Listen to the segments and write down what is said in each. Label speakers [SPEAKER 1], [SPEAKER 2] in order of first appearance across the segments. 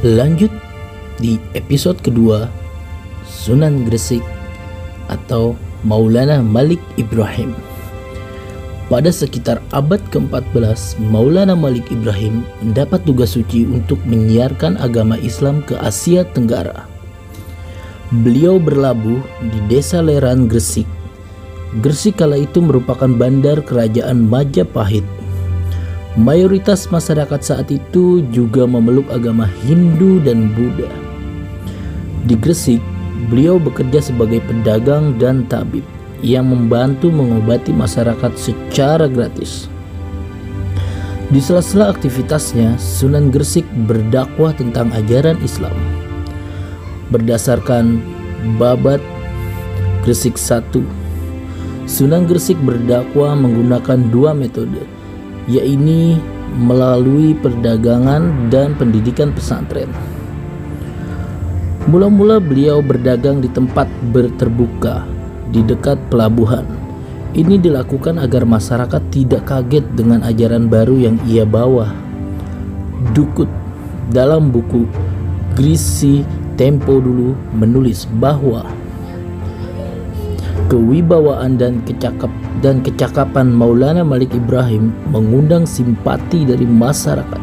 [SPEAKER 1] Lanjut di episode kedua Sunan Gresik atau Maulana Malik Ibrahim. Pada sekitar abad ke-14, Maulana Malik Ibrahim mendapat tugas suci untuk menyiarkan agama Islam ke Asia Tenggara. Beliau berlabuh di desa Leran Gresik. Gresik kala itu merupakan bandar kerajaan Majapahit. Mayoritas masyarakat saat itu juga memeluk agama Hindu dan Buddha. Di Gresik, beliau bekerja sebagai pedagang dan tabib yang membantu mengobati masyarakat secara gratis. Di sela-sela aktivitasnya, Sunan Gresik berdakwah tentang ajaran Islam. Berdasarkan Babat Gresik 1, Sunan Gresik berdakwah menggunakan dua metode, yaitu melalui perdagangan dan pendidikan pesantren. Mula-mula beliau berdagang di tempat berterbuka di dekat pelabuhan. Ini dilakukan agar masyarakat tidak kaget dengan ajaran baru yang ia bawa. Dukut dalam buku Grisi Tempo dulu menulis bahwa kewibawaan dan kecakap dan kecakapan Maulana Malik Ibrahim mengundang simpati dari masyarakat,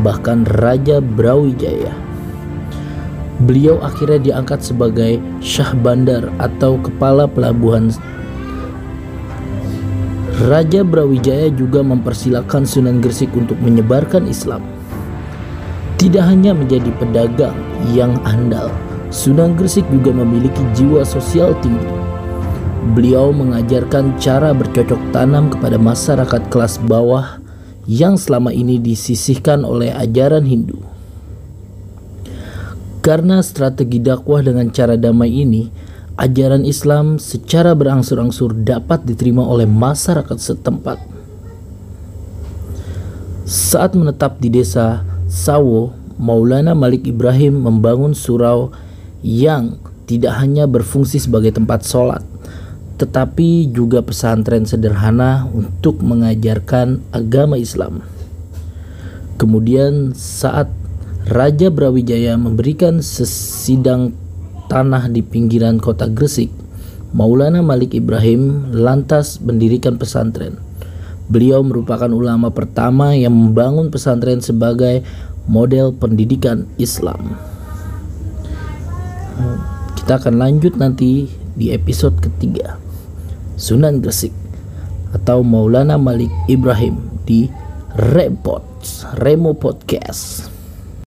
[SPEAKER 1] bahkan Raja Brawijaya. Beliau akhirnya diangkat sebagai Syah Bandar atau Kepala Pelabuhan. Raja Brawijaya juga mempersilahkan Sunan Gresik untuk menyebarkan Islam. Tidak hanya menjadi pedagang yang andal, Sunan Gresik juga memiliki jiwa sosial tinggi. Beliau mengajarkan cara bercocok tanam kepada masyarakat kelas bawah yang selama ini disisihkan oleh ajaran Hindu. Karena strategi dakwah dengan cara damai ini, ajaran Islam secara berangsur-angsur dapat diterima oleh masyarakat setempat. Saat menetap di desa Sawo, Maulana Malik Ibrahim membangun surau yang tidak hanya berfungsi sebagai tempat sholat, tetapi juga pesantren sederhana untuk mengajarkan agama Islam. Kemudian saat Raja Brawijaya memberikan sesidang tanah di pinggiran kota Gresik. Maulana Malik Ibrahim lantas mendirikan pesantren. Beliau merupakan ulama pertama yang membangun pesantren sebagai model pendidikan Islam. Kita akan lanjut nanti di episode ketiga. Sunan Gresik atau Maulana Malik Ibrahim di Repot Remo Podcast.